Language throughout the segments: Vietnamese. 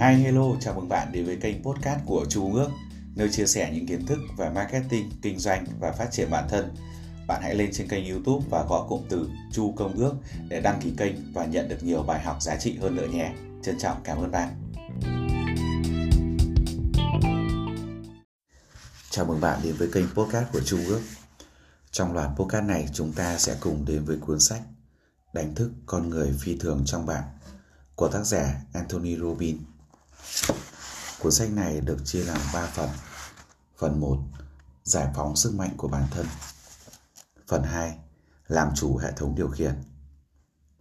Hi hello, chào mừng bạn đến với kênh podcast của Chu ngước Ước, nơi chia sẻ những kiến thức về marketing, kinh doanh và phát triển bản thân. Bạn hãy lên trên kênh YouTube và gõ cụm từ Chu Công Ước để đăng ký kênh và nhận được nhiều bài học giá trị hơn nữa nhé. Trân trọng cảm ơn bạn. Chào mừng bạn đến với kênh podcast của Chu Ước. Trong loạt podcast này, chúng ta sẽ cùng đến với cuốn sách Đánh thức con người phi thường trong bạn của tác giả Anthony Robbins. Cuốn sách này được chia làm 3 phần. Phần 1. Giải phóng sức mạnh của bản thân. Phần 2. Làm chủ hệ thống điều khiển.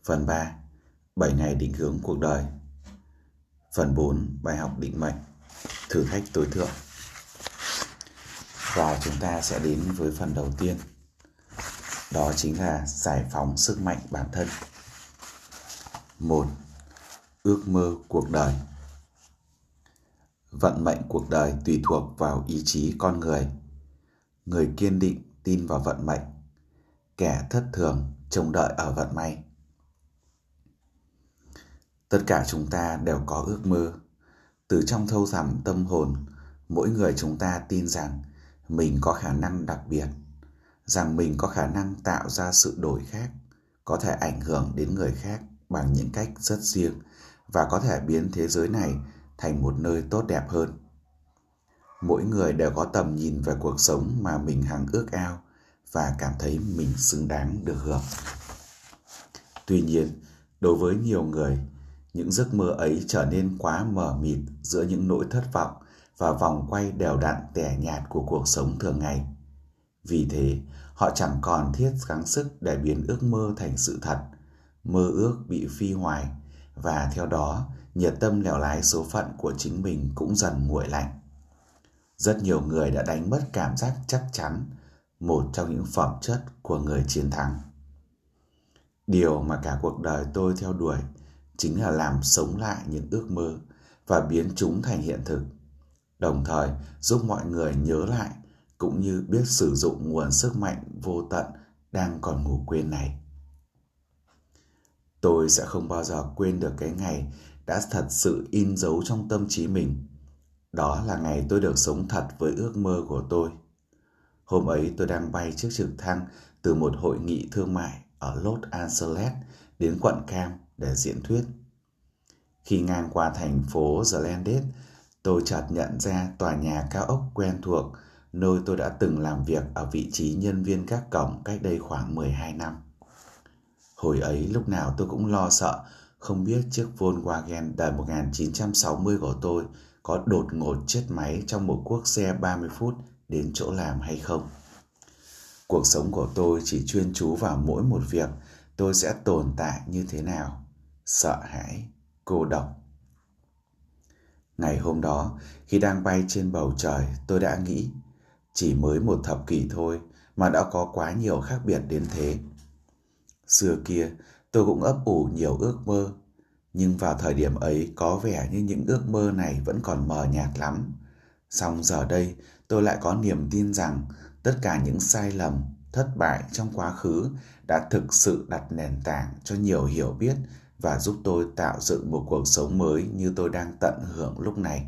Phần 3. 7 ngày định hướng cuộc đời. Phần 4. Bài học định mệnh. Thử thách tối thượng. Và chúng ta sẽ đến với phần đầu tiên. Đó chính là giải phóng sức mạnh bản thân. 1. Ước mơ cuộc đời vận mệnh cuộc đời tùy thuộc vào ý chí con người. Người kiên định tin vào vận mệnh, kẻ thất thường trông đợi ở vận may. Tất cả chúng ta đều có ước mơ. Từ trong thâu thẳm tâm hồn, mỗi người chúng ta tin rằng mình có khả năng đặc biệt, rằng mình có khả năng tạo ra sự đổi khác, có thể ảnh hưởng đến người khác bằng những cách rất riêng và có thể biến thế giới này thành một nơi tốt đẹp hơn. Mỗi người đều có tầm nhìn về cuộc sống mà mình hằng ước ao và cảm thấy mình xứng đáng được hưởng. Tuy nhiên, đối với nhiều người, những giấc mơ ấy trở nên quá mờ mịt giữa những nỗi thất vọng và vòng quay đều đặn tẻ nhạt của cuộc sống thường ngày. Vì thế, họ chẳng còn thiết gắng sức để biến ước mơ thành sự thật, mơ ước bị phi hoài và theo đó nhiệt tâm lèo lái số phận của chính mình cũng dần nguội lạnh. Rất nhiều người đã đánh mất cảm giác chắc chắn, một trong những phẩm chất của người chiến thắng. Điều mà cả cuộc đời tôi theo đuổi chính là làm sống lại những ước mơ và biến chúng thành hiện thực, đồng thời giúp mọi người nhớ lại cũng như biết sử dụng nguồn sức mạnh vô tận đang còn ngủ quên này. Tôi sẽ không bao giờ quên được cái ngày đã thật sự in dấu trong tâm trí mình. Đó là ngày tôi được sống thật với ước mơ của tôi. Hôm ấy tôi đang bay chiếc trực thăng từ một hội nghị thương mại ở Los Angeles đến quận Cam để diễn thuyết. Khi ngang qua thành phố Zelandes, tôi chợt nhận ra tòa nhà cao ốc quen thuộc nơi tôi đã từng làm việc ở vị trí nhân viên các cổng cách đây khoảng 12 năm. Hồi ấy lúc nào tôi cũng lo sợ không biết chiếc Volkswagen đời 1960 của tôi có đột ngột chết máy trong một cuốc xe 30 phút đến chỗ làm hay không. Cuộc sống của tôi chỉ chuyên chú vào mỗi một việc tôi sẽ tồn tại như thế nào. Sợ hãi, cô độc. Ngày hôm đó, khi đang bay trên bầu trời, tôi đã nghĩ chỉ mới một thập kỷ thôi mà đã có quá nhiều khác biệt đến thế. Xưa kia, tôi cũng ấp ủ nhiều ước mơ, nhưng vào thời điểm ấy có vẻ như những ước mơ này vẫn còn mờ nhạt lắm. Song giờ đây, tôi lại có niềm tin rằng tất cả những sai lầm, thất bại trong quá khứ đã thực sự đặt nền tảng cho nhiều hiểu biết và giúp tôi tạo dựng một cuộc sống mới như tôi đang tận hưởng lúc này.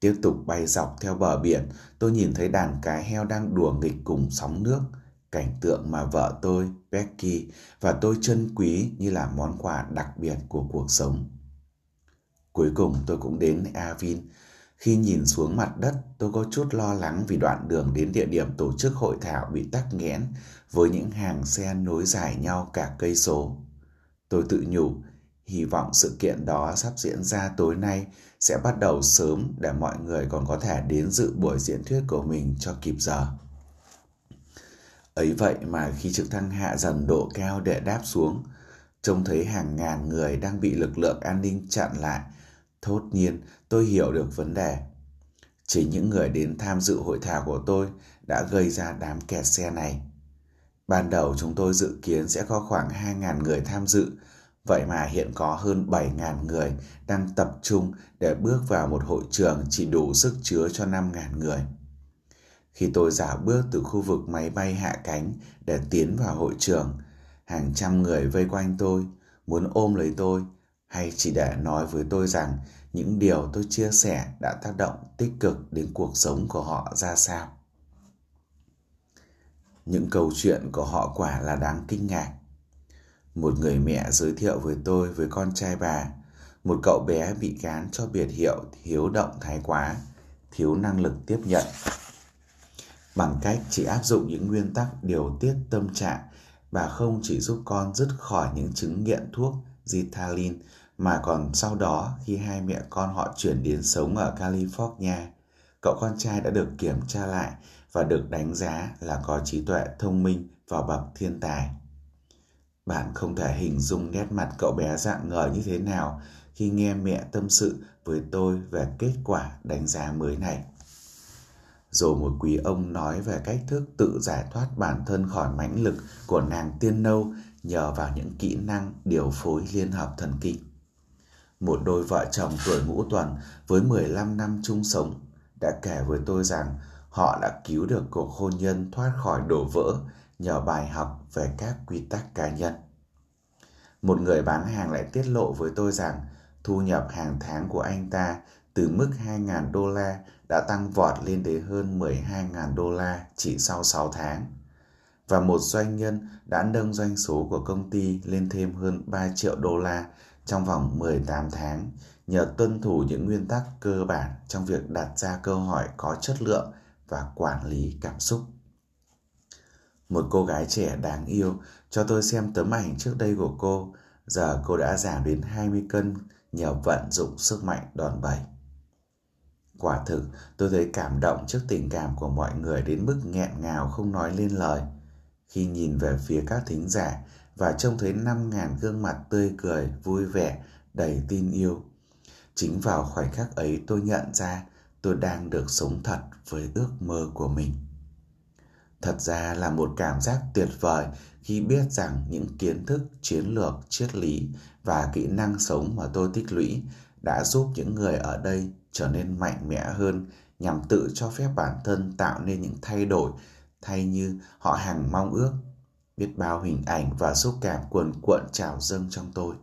Tiếp tục bay dọc theo bờ biển, tôi nhìn thấy đàn cá heo đang đùa nghịch cùng sóng nước – cảnh tượng mà vợ tôi, Becky và tôi trân quý như là món quà đặc biệt của cuộc sống. Cuối cùng tôi cũng đến Avin. Khi nhìn xuống mặt đất, tôi có chút lo lắng vì đoạn đường đến địa điểm tổ chức hội thảo bị tắc nghẽn với những hàng xe nối dài nhau cả cây số. Tôi tự nhủ, hy vọng sự kiện đó sắp diễn ra tối nay sẽ bắt đầu sớm để mọi người còn có thể đến dự buổi diễn thuyết của mình cho kịp giờ. Ấy vậy mà khi trực thăng hạ dần độ cao để đáp xuống, trông thấy hàng ngàn người đang bị lực lượng an ninh chặn lại. Thốt nhiên, tôi hiểu được vấn đề. Chỉ những người đến tham dự hội thảo của tôi đã gây ra đám kẹt xe này. Ban đầu chúng tôi dự kiến sẽ có khoảng 2.000 người tham dự, vậy mà hiện có hơn 7.000 người đang tập trung để bước vào một hội trường chỉ đủ sức chứa cho 5.000 người. Khi tôi giả bước từ khu vực máy bay hạ cánh để tiến vào hội trường, hàng trăm người vây quanh tôi, muốn ôm lấy tôi, hay chỉ để nói với tôi rằng những điều tôi chia sẻ đã tác động tích cực đến cuộc sống của họ ra sao. Những câu chuyện của họ quả là đáng kinh ngạc. Một người mẹ giới thiệu với tôi với con trai bà một cậu bé bị gán cho biệt hiệu thiếu động thái quá thiếu năng lực tiếp nhận bằng cách chỉ áp dụng những nguyên tắc điều tiết tâm trạng và không chỉ giúp con dứt khỏi những chứng nghiện thuốc Ritalin mà còn sau đó khi hai mẹ con họ chuyển đến sống ở California, cậu con trai đã được kiểm tra lại và được đánh giá là có trí tuệ thông minh và bậc thiên tài. Bạn không thể hình dung nét mặt cậu bé dạng ngời như thế nào khi nghe mẹ tâm sự với tôi về kết quả đánh giá mới này. Rồi một quý ông nói về cách thức tự giải thoát bản thân khỏi mãnh lực của nàng tiên nâu nhờ vào những kỹ năng điều phối liên hợp thần kinh. Một đôi vợ chồng tuổi ngũ tuần với 15 năm chung sống đã kể với tôi rằng họ đã cứu được cuộc hôn nhân thoát khỏi đổ vỡ nhờ bài học về các quy tắc cá nhân. Một người bán hàng lại tiết lộ với tôi rằng thu nhập hàng tháng của anh ta từ mức 2.000 đô la đã tăng vọt lên đến hơn 12.000 đô la chỉ sau 6 tháng. Và một doanh nhân đã nâng doanh số của công ty lên thêm hơn 3 triệu đô la trong vòng 18 tháng nhờ tuân thủ những nguyên tắc cơ bản trong việc đặt ra câu hỏi có chất lượng và quản lý cảm xúc. Một cô gái trẻ đáng yêu cho tôi xem tấm ảnh trước đây của cô, giờ cô đã giảm đến 20 cân nhờ vận dụng sức mạnh đòn bẩy. Quả thực, tôi thấy cảm động trước tình cảm của mọi người đến mức nghẹn ngào không nói lên lời. Khi nhìn về phía các thính giả và trông thấy 5.000 gương mặt tươi cười, vui vẻ, đầy tin yêu. Chính vào khoảnh khắc ấy tôi nhận ra tôi đang được sống thật với ước mơ của mình. Thật ra là một cảm giác tuyệt vời khi biết rằng những kiến thức, chiến lược, triết lý và kỹ năng sống mà tôi tích lũy đã giúp những người ở đây trở nên mạnh mẽ hơn nhằm tự cho phép bản thân tạo nên những thay đổi thay như họ hàng mong ước, biết bao hình ảnh và xúc cảm cuồn cuộn trào dâng trong tôi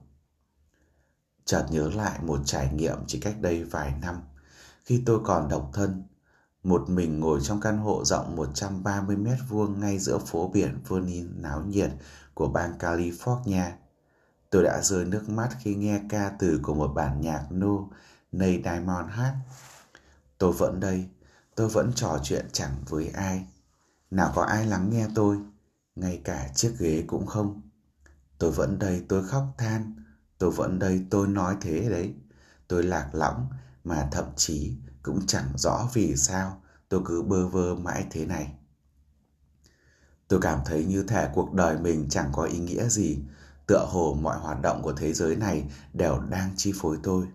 chợt nhớ lại một trải nghiệm chỉ cách đây vài năm, khi tôi còn độc thân, một mình ngồi trong căn hộ rộng 130 mét vuông ngay giữa phố biển Vernon náo nhiệt của bang California. Tôi đã rơi nước mắt khi nghe ca từ của một bản nhạc No Ney Diamond hát. Tôi vẫn đây, tôi vẫn trò chuyện chẳng với ai. Nào có ai lắng nghe tôi, ngay cả chiếc ghế cũng không. Tôi vẫn đây, tôi khóc than, tôi vẫn đây, tôi nói thế đấy. Tôi lạc lõng mà thậm chí cũng chẳng rõ vì sao tôi cứ bơ vơ mãi thế này. Tôi cảm thấy như thể cuộc đời mình chẳng có ý nghĩa gì, tựa hồ mọi hoạt động của thế giới này đều đang chi phối tôi.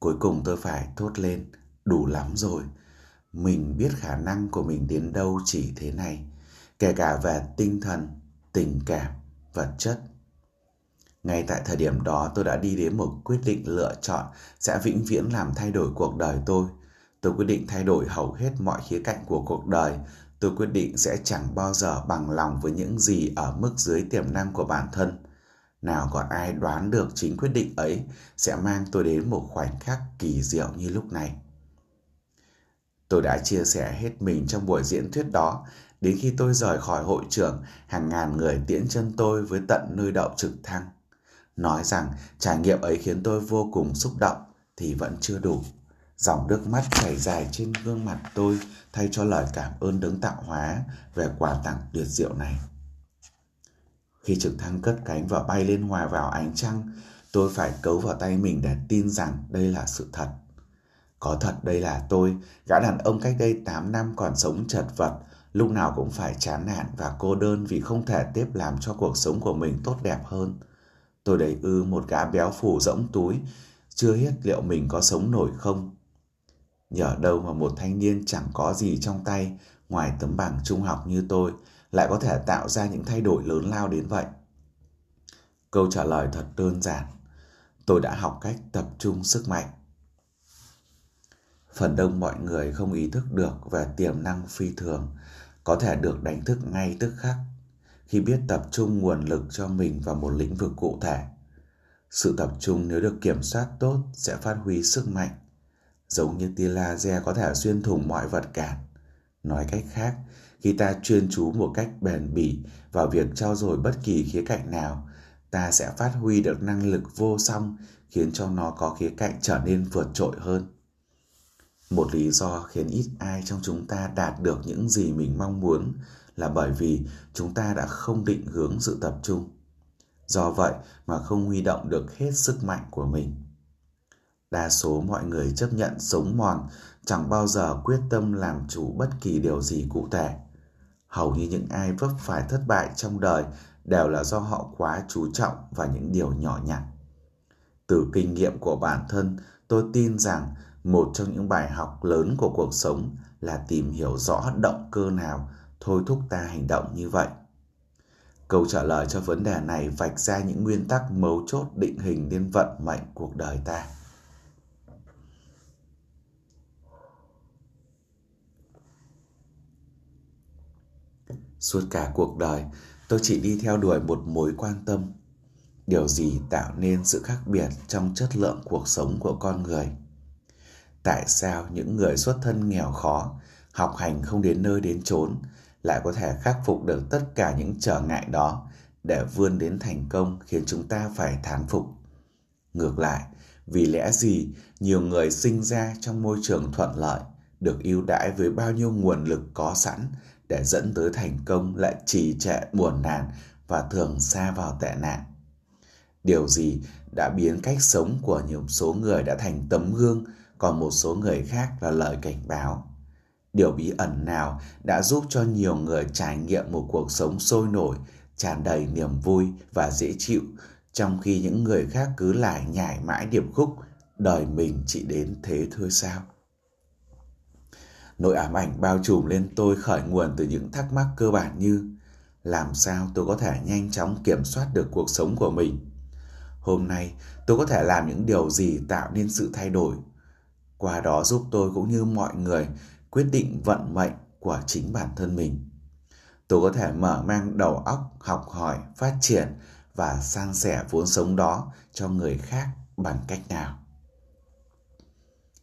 Cuối cùng tôi phải thốt lên, đủ lắm rồi. Mình biết khả năng của mình đến đâu chỉ thế này, kể cả về tinh thần, tình cảm, vật chất. Ngay tại thời điểm đó tôi đã đi đến một quyết định lựa chọn sẽ vĩnh viễn làm thay đổi cuộc đời tôi. Tôi quyết định thay đổi hầu hết mọi khía cạnh của cuộc đời. Tôi quyết định sẽ chẳng bao giờ bằng lòng với những gì ở mức dưới tiềm năng của bản thân nào còn ai đoán được chính quyết định ấy sẽ mang tôi đến một khoảnh khắc kỳ diệu như lúc này. Tôi đã chia sẻ hết mình trong buổi diễn thuyết đó, đến khi tôi rời khỏi hội trường, hàng ngàn người tiễn chân tôi với tận nơi đậu trực thăng. Nói rằng trải nghiệm ấy khiến tôi vô cùng xúc động thì vẫn chưa đủ. Dòng nước mắt chảy dài trên gương mặt tôi thay cho lời cảm ơn đấng tạo hóa về quà tặng tuyệt diệu này. Khi trực thăng cất cánh và bay lên hòa vào ánh trăng, tôi phải cấu vào tay mình để tin rằng đây là sự thật. Có thật đây là tôi, gã đàn ông cách đây 8 năm còn sống chật vật, lúc nào cũng phải chán nản và cô đơn vì không thể tiếp làm cho cuộc sống của mình tốt đẹp hơn. Tôi đầy ư một gã béo phù rỗng túi, chưa biết liệu mình có sống nổi không. Nhờ đâu mà một thanh niên chẳng có gì trong tay ngoài tấm bằng trung học như tôi lại có thể tạo ra những thay đổi lớn lao đến vậy? Câu trả lời thật đơn giản. Tôi đã học cách tập trung sức mạnh. Phần đông mọi người không ý thức được về tiềm năng phi thường có thể được đánh thức ngay tức khắc khi biết tập trung nguồn lực cho mình vào một lĩnh vực cụ thể. Sự tập trung nếu được kiểm soát tốt sẽ phát huy sức mạnh. Giống như tia laser có thể xuyên thủng mọi vật cản. Nói cách khác, khi ta chuyên chú một cách bền bỉ vào việc trao dồi bất kỳ khía cạnh nào, ta sẽ phát huy được năng lực vô song khiến cho nó có khía cạnh trở nên vượt trội hơn. Một lý do khiến ít ai trong chúng ta đạt được những gì mình mong muốn là bởi vì chúng ta đã không định hướng sự tập trung. Do vậy mà không huy động được hết sức mạnh của mình. Đa số mọi người chấp nhận sống mòn, chẳng bao giờ quyết tâm làm chủ bất kỳ điều gì cụ thể. Hầu như những ai vấp phải thất bại trong đời đều là do họ quá chú trọng vào những điều nhỏ nhặt. Từ kinh nghiệm của bản thân, tôi tin rằng một trong những bài học lớn của cuộc sống là tìm hiểu rõ động cơ nào thôi thúc ta hành động như vậy. Câu trả lời cho vấn đề này vạch ra những nguyên tắc mấu chốt định hình nên vận mệnh cuộc đời ta. Suốt cả cuộc đời, tôi chỉ đi theo đuổi một mối quan tâm. Điều gì tạo nên sự khác biệt trong chất lượng cuộc sống của con người? Tại sao những người xuất thân nghèo khó, học hành không đến nơi đến chốn, lại có thể khắc phục được tất cả những trở ngại đó để vươn đến thành công khiến chúng ta phải thán phục. Ngược lại, vì lẽ gì nhiều người sinh ra trong môi trường thuận lợi, được ưu đãi với bao nhiêu nguồn lực có sẵn để dẫn tới thành công lại trì trệ buồn nản và thường xa vào tệ nạn. Điều gì đã biến cách sống của nhiều số người đã thành tấm gương, còn một số người khác là lời cảnh báo. Điều bí ẩn nào đã giúp cho nhiều người trải nghiệm một cuộc sống sôi nổi, tràn đầy niềm vui và dễ chịu, trong khi những người khác cứ lại nhải mãi điệp khúc, đời mình chỉ đến thế thôi sao? Nỗi ám ảnh bao trùm lên tôi khởi nguồn từ những thắc mắc cơ bản như làm sao tôi có thể nhanh chóng kiểm soát được cuộc sống của mình? Hôm nay tôi có thể làm những điều gì tạo nên sự thay đổi? Qua đó giúp tôi cũng như mọi người quyết định vận mệnh của chính bản thân mình. Tôi có thể mở mang đầu óc, học hỏi, phát triển và san sẻ vốn sống đó cho người khác bằng cách nào.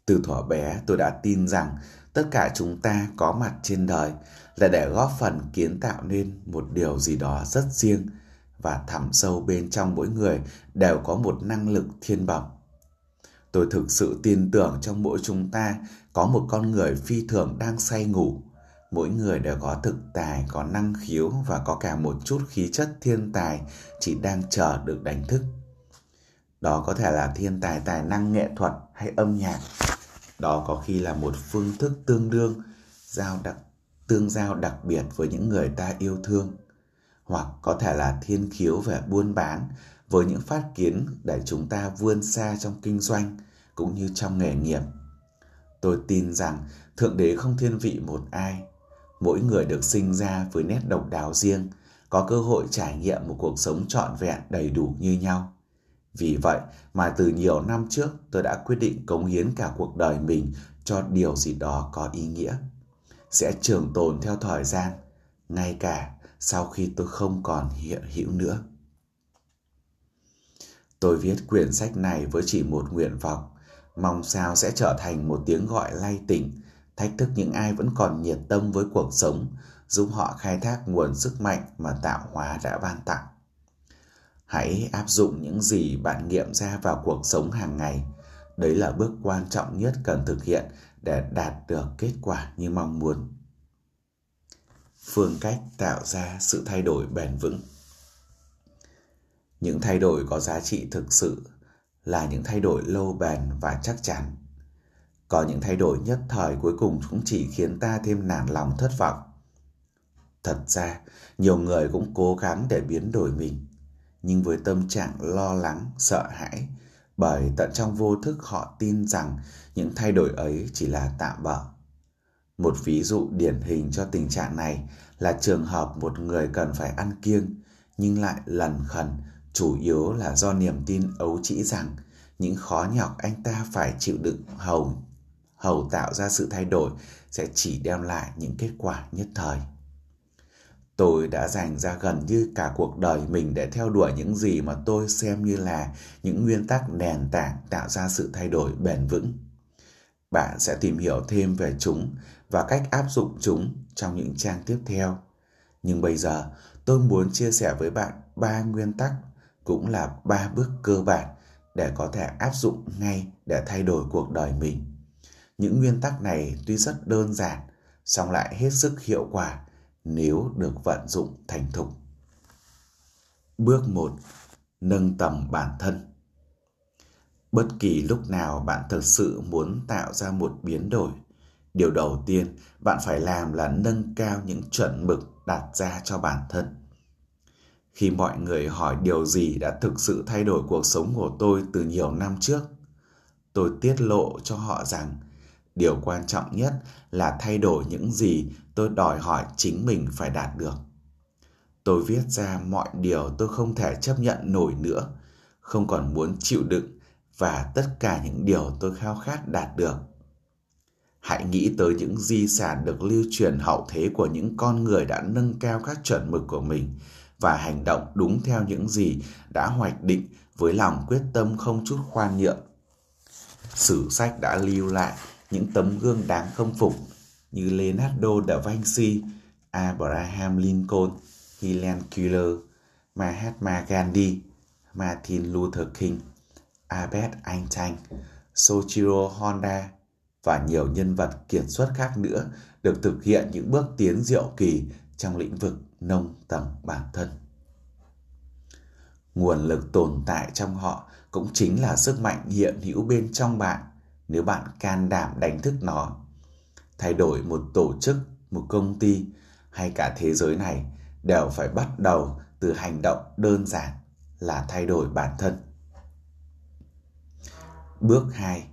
Từ thuở bé tôi đã tin rằng tất cả chúng ta có mặt trên đời là để góp phần kiến tạo nên một điều gì đó rất riêng và thẳm sâu bên trong mỗi người đều có một năng lực thiên bẩm. Tôi thực sự tin tưởng trong mỗi chúng ta có một con người phi thường đang say ngủ. Mỗi người đều có thực tài, có năng khiếu và có cả một chút khí chất thiên tài chỉ đang chờ được đánh thức. Đó có thể là thiên tài tài năng nghệ thuật hay âm nhạc. Đó có khi là một phương thức tương đương, giao đặc, tương giao đặc biệt với những người ta yêu thương. Hoặc có thể là thiên khiếu về buôn bán với những phát kiến để chúng ta vươn xa trong kinh doanh cũng như trong nghề nghiệp. Tôi tin rằng Thượng Đế không thiên vị một ai. Mỗi người được sinh ra với nét độc đáo riêng, có cơ hội trải nghiệm một cuộc sống trọn vẹn đầy đủ như nhau. Vì vậy mà từ nhiều năm trước tôi đã quyết định cống hiến cả cuộc đời mình cho điều gì đó có ý nghĩa. Sẽ trường tồn theo thời gian, ngay cả sau khi tôi không còn hiện hữu nữa. Tôi viết quyển sách này với chỉ một nguyện vọng, mong sao sẽ trở thành một tiếng gọi lay tỉnh, thách thức những ai vẫn còn nhiệt tâm với cuộc sống, giúp họ khai thác nguồn sức mạnh mà tạo hóa đã ban tặng. Hãy áp dụng những gì bạn nghiệm ra vào cuộc sống hàng ngày. Đấy là bước quan trọng nhất cần thực hiện để đạt được kết quả như mong muốn. Phương cách tạo ra sự thay đổi bền vững. Những thay đổi có giá trị thực sự là những thay đổi lâu bền và chắc chắn. Có những thay đổi nhất thời cuối cùng cũng chỉ khiến ta thêm nản lòng thất vọng. Thật ra, nhiều người cũng cố gắng để biến đổi mình, nhưng với tâm trạng lo lắng, sợ hãi, bởi tận trong vô thức họ tin rằng những thay đổi ấy chỉ là tạm bợ. Một ví dụ điển hình cho tình trạng này là trường hợp một người cần phải ăn kiêng nhưng lại lần khẩn chủ yếu là do niềm tin ấu trĩ rằng những khó nhọc anh ta phải chịu đựng hầu hầu tạo ra sự thay đổi sẽ chỉ đem lại những kết quả nhất thời. Tôi đã dành ra gần như cả cuộc đời mình để theo đuổi những gì mà tôi xem như là những nguyên tắc nền tảng tạo ra sự thay đổi bền vững. Bạn sẽ tìm hiểu thêm về chúng và cách áp dụng chúng trong những trang tiếp theo. Nhưng bây giờ, tôi muốn chia sẻ với bạn ba nguyên tắc cũng là ba bước cơ bản để có thể áp dụng ngay để thay đổi cuộc đời mình. Những nguyên tắc này tuy rất đơn giản, song lại hết sức hiệu quả nếu được vận dụng thành thục. Bước 1. Nâng tầm bản thân. Bất kỳ lúc nào bạn thực sự muốn tạo ra một biến đổi, điều đầu tiên bạn phải làm là nâng cao những chuẩn mực đặt ra cho bản thân. Khi mọi người hỏi điều gì đã thực sự thay đổi cuộc sống của tôi từ nhiều năm trước, tôi tiết lộ cho họ rằng điều quan trọng nhất là thay đổi những gì tôi đòi hỏi chính mình phải đạt được. Tôi viết ra mọi điều tôi không thể chấp nhận nổi nữa, không còn muốn chịu đựng và tất cả những điều tôi khao khát đạt được. Hãy nghĩ tới những di sản được lưu truyền hậu thế của những con người đã nâng cao các chuẩn mực của mình và hành động đúng theo những gì đã hoạch định với lòng quyết tâm không chút khoan nhượng. Sử sách đã lưu lại những tấm gương đáng khâm phục như Leonardo da Vinci, Abraham Lincoln, Helen Keller, Mahatma Gandhi, Martin Luther King, Albert Einstein, Soichiro Honda và nhiều nhân vật kiệt xuất khác nữa được thực hiện những bước tiến diệu kỳ trong lĩnh vực nông tầng bản thân. Nguồn lực tồn tại trong họ cũng chính là sức mạnh hiện hữu bên trong bạn nếu bạn can đảm đánh thức nó. Thay đổi một tổ chức, một công ty hay cả thế giới này đều phải bắt đầu từ hành động đơn giản là thay đổi bản thân. Bước 2.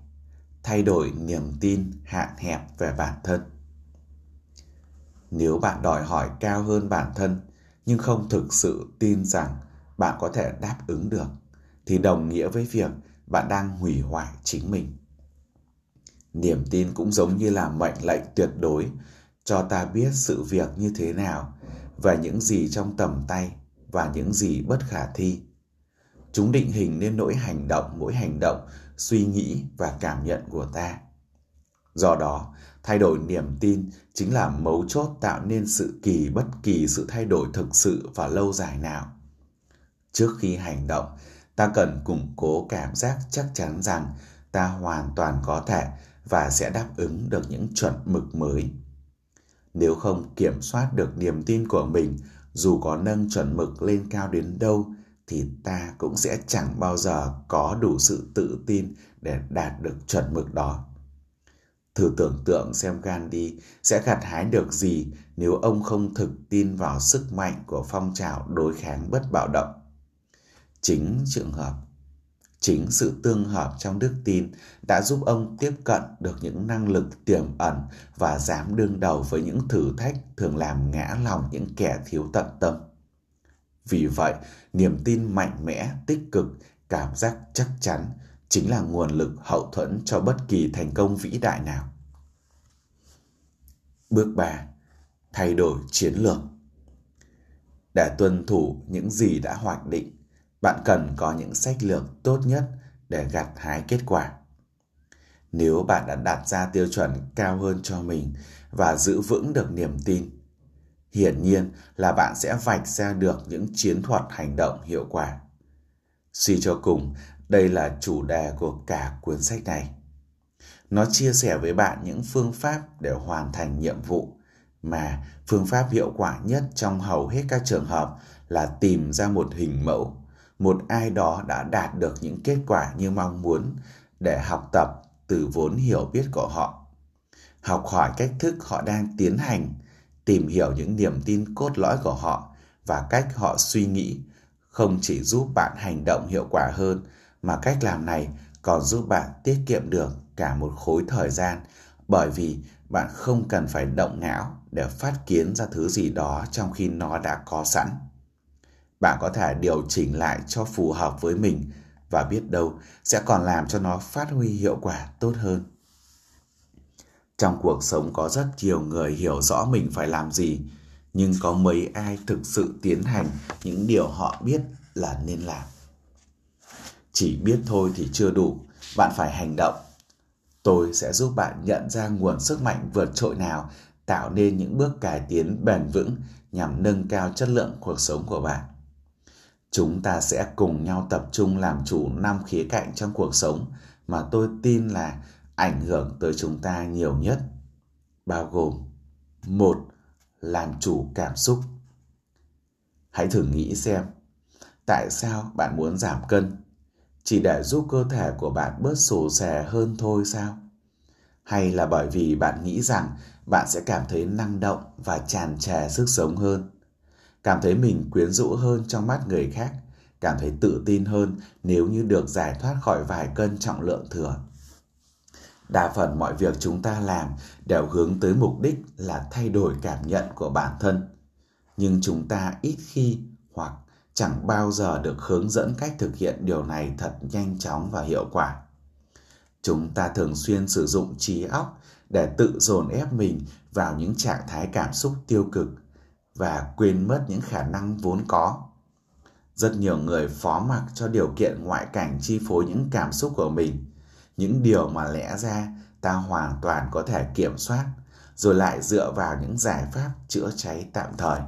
Thay đổi niềm tin hạn hẹp về bản thân. Nếu bạn đòi hỏi cao hơn bản thân nhưng không thực sự tin rằng bạn có thể đáp ứng được thì đồng nghĩa với việc bạn đang hủy hoại chính mình niềm tin cũng giống như là mệnh lệnh tuyệt đối, cho ta biết sự việc như thế nào và những gì trong tầm tay và những gì bất khả thi. Chúng định hình nên nỗi hành động, mỗi hành động, suy nghĩ và cảm nhận của ta. Do đó, thay đổi niềm tin chính là mấu chốt tạo nên sự kỳ bất kỳ sự thay đổi thực sự và lâu dài nào. Trước khi hành động, ta cần củng cố cảm giác chắc chắn rằng ta hoàn toàn có thể và sẽ đáp ứng được những chuẩn mực mới. Nếu không kiểm soát được niềm tin của mình, dù có nâng chuẩn mực lên cao đến đâu, thì ta cũng sẽ chẳng bao giờ có đủ sự tự tin để đạt được chuẩn mực đó. Thử tưởng tượng xem Gandhi sẽ gặt hái được gì nếu ông không thực tin vào sức mạnh của phong trào đối kháng bất bạo động. Chính trường hợp Chính sự tương hợp trong đức tin đã giúp ông tiếp cận được những năng lực tiềm ẩn và dám đương đầu với những thử thách thường làm ngã lòng những kẻ thiếu tận tâm. Vì vậy, niềm tin mạnh mẽ, tích cực, cảm giác chắc chắn chính là nguồn lực hậu thuẫn cho bất kỳ thành công vĩ đại nào. Bước 3. Thay đổi chiến lược Để tuân thủ những gì đã hoạch định, bạn cần có những sách lược tốt nhất để gặt hái kết quả. Nếu bạn đã đặt ra tiêu chuẩn cao hơn cho mình và giữ vững được niềm tin, hiển nhiên là bạn sẽ vạch ra được những chiến thuật hành động hiệu quả. Suy cho cùng, đây là chủ đề của cả cuốn sách này. Nó chia sẻ với bạn những phương pháp để hoàn thành nhiệm vụ mà phương pháp hiệu quả nhất trong hầu hết các trường hợp là tìm ra một hình mẫu một ai đó đã đạt được những kết quả như mong muốn để học tập từ vốn hiểu biết của họ. Học hỏi cách thức họ đang tiến hành, tìm hiểu những niềm tin cốt lõi của họ và cách họ suy nghĩ không chỉ giúp bạn hành động hiệu quả hơn, mà cách làm này còn giúp bạn tiết kiệm được cả một khối thời gian bởi vì bạn không cần phải động não để phát kiến ra thứ gì đó trong khi nó đã có sẵn bạn có thể điều chỉnh lại cho phù hợp với mình và biết đâu sẽ còn làm cho nó phát huy hiệu quả tốt hơn. Trong cuộc sống có rất nhiều người hiểu rõ mình phải làm gì, nhưng có mấy ai thực sự tiến hành những điều họ biết là nên làm. Chỉ biết thôi thì chưa đủ, bạn phải hành động. Tôi sẽ giúp bạn nhận ra nguồn sức mạnh vượt trội nào tạo nên những bước cải tiến bền vững nhằm nâng cao chất lượng cuộc sống của bạn. Chúng ta sẽ cùng nhau tập trung làm chủ năm khía cạnh trong cuộc sống mà tôi tin là ảnh hưởng tới chúng ta nhiều nhất, bao gồm một Làm chủ cảm xúc. Hãy thử nghĩ xem, tại sao bạn muốn giảm cân? Chỉ để giúp cơ thể của bạn bớt sổ xè hơn thôi sao? Hay là bởi vì bạn nghĩ rằng bạn sẽ cảm thấy năng động và tràn trề sức sống hơn? Cảm thấy mình quyến rũ hơn trong mắt người khác, cảm thấy tự tin hơn nếu như được giải thoát khỏi vài cân trọng lượng thừa. Đa phần mọi việc chúng ta làm đều hướng tới mục đích là thay đổi cảm nhận của bản thân. Nhưng chúng ta ít khi hoặc chẳng bao giờ được hướng dẫn cách thực hiện điều này thật nhanh chóng và hiệu quả. Chúng ta thường xuyên sử dụng trí óc để tự dồn ép mình vào những trạng thái cảm xúc tiêu cực và quên mất những khả năng vốn có. Rất nhiều người phó mặc cho điều kiện ngoại cảnh chi phối những cảm xúc của mình. Những điều mà lẽ ra ta hoàn toàn có thể kiểm soát, rồi lại dựa vào những giải pháp chữa cháy tạm thời.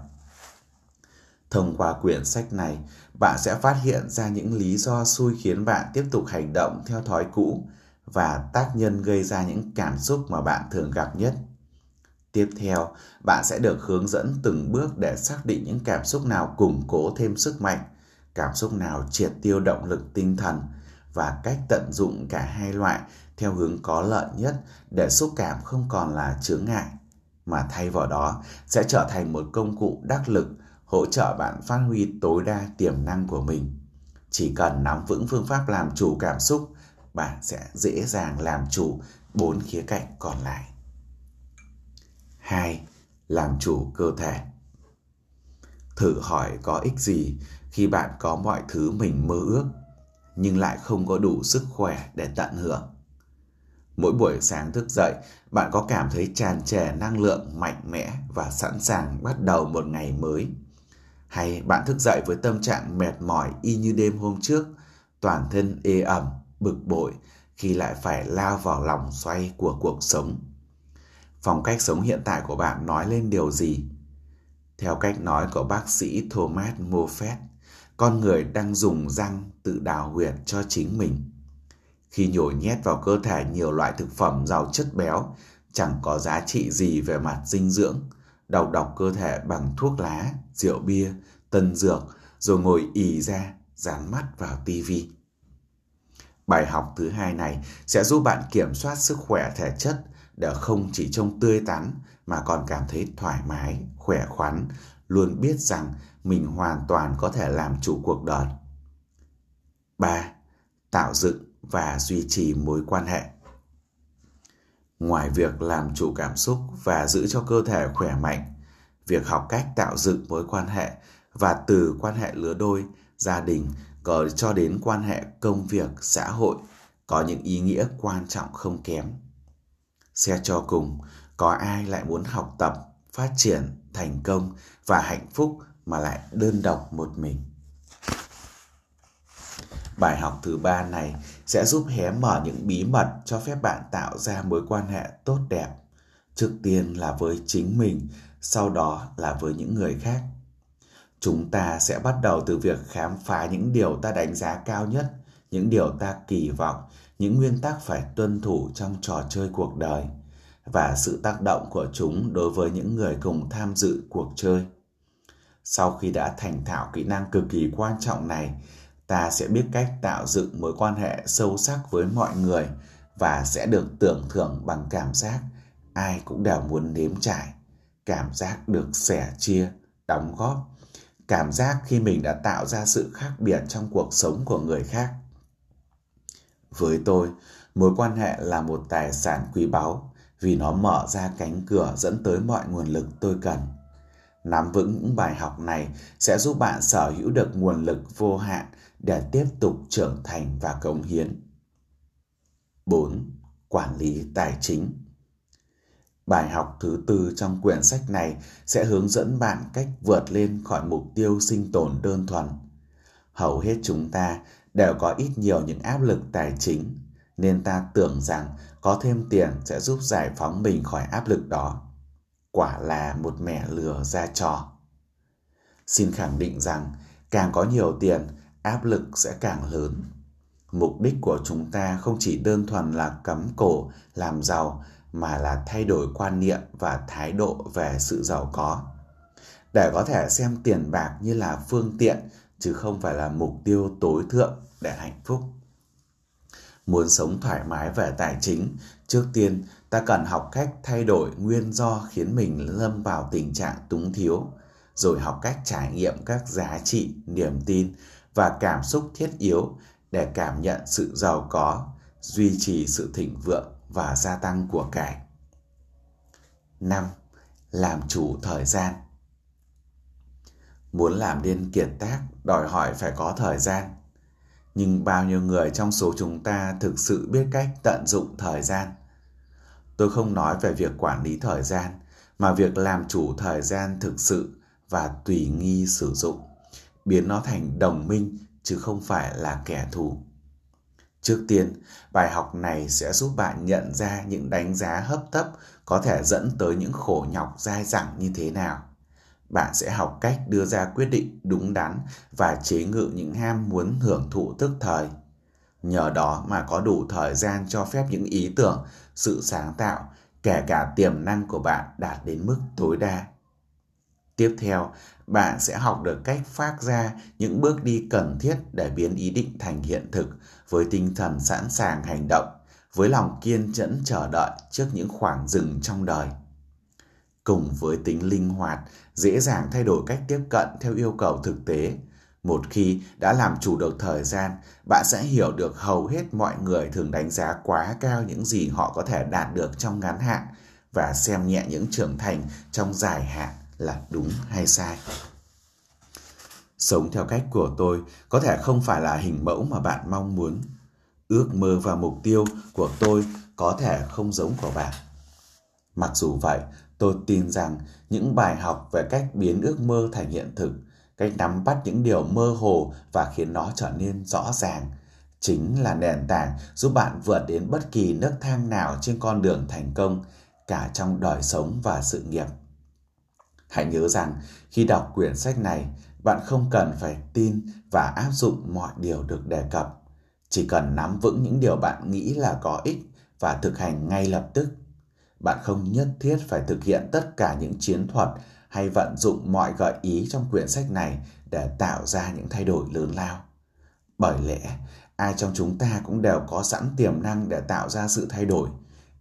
Thông qua quyển sách này, bạn sẽ phát hiện ra những lý do xui khiến bạn tiếp tục hành động theo thói cũ và tác nhân gây ra những cảm xúc mà bạn thường gặp nhất tiếp theo bạn sẽ được hướng dẫn từng bước để xác định những cảm xúc nào củng cố thêm sức mạnh cảm xúc nào triệt tiêu động lực tinh thần và cách tận dụng cả hai loại theo hướng có lợi nhất để xúc cảm không còn là chướng ngại mà thay vào đó sẽ trở thành một công cụ đắc lực hỗ trợ bạn phát huy tối đa tiềm năng của mình. Chỉ cần nắm vững phương pháp làm chủ cảm xúc, bạn sẽ dễ dàng làm chủ bốn khía cạnh còn lại. 2. Làm chủ cơ thể. Thử hỏi có ích gì khi bạn có mọi thứ mình mơ ước nhưng lại không có đủ sức khỏe để tận hưởng. Mỗi buổi sáng thức dậy, bạn có cảm thấy tràn trề năng lượng mạnh mẽ và sẵn sàng bắt đầu một ngày mới. Hay bạn thức dậy với tâm trạng mệt mỏi y như đêm hôm trước, toàn thân ê ẩm, bực bội khi lại phải lao vào lòng xoay của cuộc sống. Phong cách sống hiện tại của bạn nói lên điều gì? Theo cách nói của bác sĩ Thomas Moffat, con người đang dùng răng tự đào huyệt cho chính mình. Khi nhồi nhét vào cơ thể nhiều loại thực phẩm giàu chất béo, chẳng có giá trị gì về mặt dinh dưỡng, đầu độc cơ thể bằng thuốc lá, rượu bia, tân dược, rồi ngồi ì ra, dán mắt vào tivi. Bài học thứ hai này sẽ giúp bạn kiểm soát sức khỏe thể chất đã không chỉ trông tươi tắn mà còn cảm thấy thoải mái, khỏe khoắn, luôn biết rằng mình hoàn toàn có thể làm chủ cuộc đời. 3. Tạo dựng và duy trì mối quan hệ. Ngoài việc làm chủ cảm xúc và giữ cho cơ thể khỏe mạnh, việc học cách tạo dựng mối quan hệ và từ quan hệ lứa đôi, gia đình có cho đến quan hệ công việc, xã hội có những ý nghĩa quan trọng không kém. Xe cho cùng, có ai lại muốn học tập, phát triển, thành công và hạnh phúc mà lại đơn độc một mình. Bài học thứ ba này sẽ giúp hé mở những bí mật cho phép bạn tạo ra mối quan hệ tốt đẹp. Trước tiên là với chính mình, sau đó là với những người khác. Chúng ta sẽ bắt đầu từ việc khám phá những điều ta đánh giá cao nhất, những điều ta kỳ vọng, những nguyên tắc phải tuân thủ trong trò chơi cuộc đời và sự tác động của chúng đối với những người cùng tham dự cuộc chơi. Sau khi đã thành thạo kỹ năng cực kỳ quan trọng này, ta sẽ biết cách tạo dựng mối quan hệ sâu sắc với mọi người và sẽ được tưởng thưởng bằng cảm giác ai cũng đều muốn nếm trải, cảm giác được sẻ chia, đóng góp, cảm giác khi mình đã tạo ra sự khác biệt trong cuộc sống của người khác. Với tôi, mối quan hệ là một tài sản quý báu vì nó mở ra cánh cửa dẫn tới mọi nguồn lực tôi cần. Nắm vững những bài học này sẽ giúp bạn sở hữu được nguồn lực vô hạn để tiếp tục trưởng thành và cống hiến. 4. Quản lý tài chính Bài học thứ tư trong quyển sách này sẽ hướng dẫn bạn cách vượt lên khỏi mục tiêu sinh tồn đơn thuần. Hầu hết chúng ta đều có ít nhiều những áp lực tài chính, nên ta tưởng rằng có thêm tiền sẽ giúp giải phóng mình khỏi áp lực đó. Quả là một mẻ lừa ra trò. Xin khẳng định rằng càng có nhiều tiền, áp lực sẽ càng lớn. Mục đích của chúng ta không chỉ đơn thuần là cắm cổ làm giàu mà là thay đổi quan niệm và thái độ về sự giàu có. Để có thể xem tiền bạc như là phương tiện chứ không phải là mục tiêu tối thượng để hạnh phúc. Muốn sống thoải mái về tài chính, trước tiên ta cần học cách thay đổi nguyên do khiến mình lâm vào tình trạng túng thiếu, rồi học cách trải nghiệm các giá trị, niềm tin và cảm xúc thiết yếu để cảm nhận sự giàu có, duy trì sự thịnh vượng và gia tăng của cải. 5. Làm chủ thời gian Muốn làm nên kiệt tác đòi hỏi phải có thời gian. Nhưng bao nhiêu người trong số chúng ta thực sự biết cách tận dụng thời gian? Tôi không nói về việc quản lý thời gian, mà việc làm chủ thời gian thực sự và tùy nghi sử dụng, biến nó thành đồng minh chứ không phải là kẻ thù. Trước tiên, bài học này sẽ giúp bạn nhận ra những đánh giá hấp tấp có thể dẫn tới những khổ nhọc dai dẳng như thế nào. Bạn sẽ học cách đưa ra quyết định đúng đắn và chế ngự những ham muốn hưởng thụ tức thời. Nhờ đó mà có đủ thời gian cho phép những ý tưởng, sự sáng tạo, kể cả tiềm năng của bạn đạt đến mức tối đa. Tiếp theo, bạn sẽ học được cách phát ra những bước đi cần thiết để biến ý định thành hiện thực với tinh thần sẵn sàng hành động, với lòng kiên nhẫn chờ đợi trước những khoảng dừng trong đời. Cùng với tính linh hoạt, dễ dàng thay đổi cách tiếp cận theo yêu cầu thực tế, một khi đã làm chủ được thời gian, bạn sẽ hiểu được hầu hết mọi người thường đánh giá quá cao những gì họ có thể đạt được trong ngắn hạn và xem nhẹ những trưởng thành trong dài hạn là đúng hay sai. Sống theo cách của tôi có thể không phải là hình mẫu mà bạn mong muốn. Ước mơ và mục tiêu của tôi có thể không giống của bạn. Mặc dù vậy, tôi tin rằng những bài học về cách biến ước mơ thành hiện thực, cách nắm bắt những điều mơ hồ và khiến nó trở nên rõ ràng, chính là nền tảng giúp bạn vượt đến bất kỳ nấc thang nào trên con đường thành công, cả trong đời sống và sự nghiệp. Hãy nhớ rằng khi đọc quyển sách này, bạn không cần phải tin và áp dụng mọi điều được đề cập. Chỉ cần nắm vững những điều bạn nghĩ là có ích và thực hành ngay lập tức. Bạn không nhất thiết phải thực hiện tất cả những chiến thuật hay vận dụng mọi gợi ý trong quyển sách này để tạo ra những thay đổi lớn lao. Bởi lẽ, ai trong chúng ta cũng đều có sẵn tiềm năng để tạo ra sự thay đổi,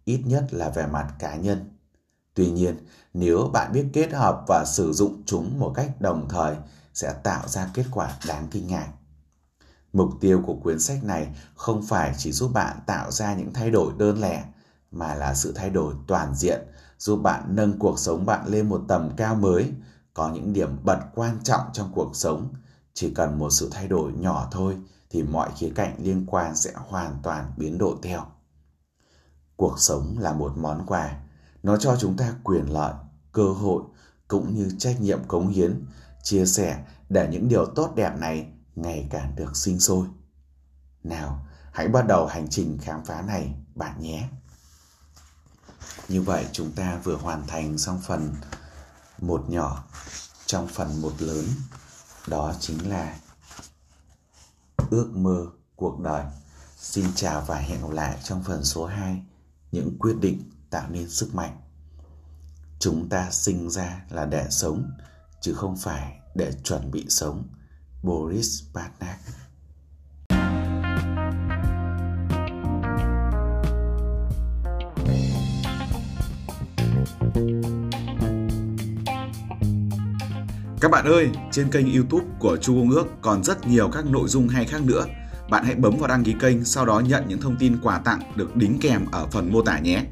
ít nhất là về mặt cá nhân. Tuy nhiên, nếu bạn biết kết hợp và sử dụng chúng một cách đồng thời sẽ tạo ra kết quả đáng kinh ngạc. Mục tiêu của quyển sách này không phải chỉ giúp bạn tạo ra những thay đổi đơn lẻ mà là sự thay đổi toàn diện giúp bạn nâng cuộc sống bạn lên một tầm cao mới, có những điểm bật quan trọng trong cuộc sống. Chỉ cần một sự thay đổi nhỏ thôi thì mọi khía cạnh liên quan sẽ hoàn toàn biến đổi theo. Cuộc sống là một món quà nó cho chúng ta quyền lợi, cơ hội cũng như trách nhiệm cống hiến, chia sẻ để những điều tốt đẹp này ngày càng được sinh sôi. Nào, hãy bắt đầu hành trình khám phá này bạn nhé. Như vậy chúng ta vừa hoàn thành xong phần một nhỏ trong phần một lớn. Đó chính là ước mơ cuộc đời. Xin chào và hẹn gặp lại trong phần số 2 những quyết định tạo nên sức mạnh chúng ta sinh ra là để sống, chứ không phải để chuẩn bị sống boris pasternak Các bạn ơi, trên kênh YouTube của Chu Công Ước còn rất nhiều các nội dung hay khác nữa. Bạn hãy bấm vào đăng ký kênh, sau đó nhận những thông tin quà tặng được đính kèm ở phần mô tả nhé.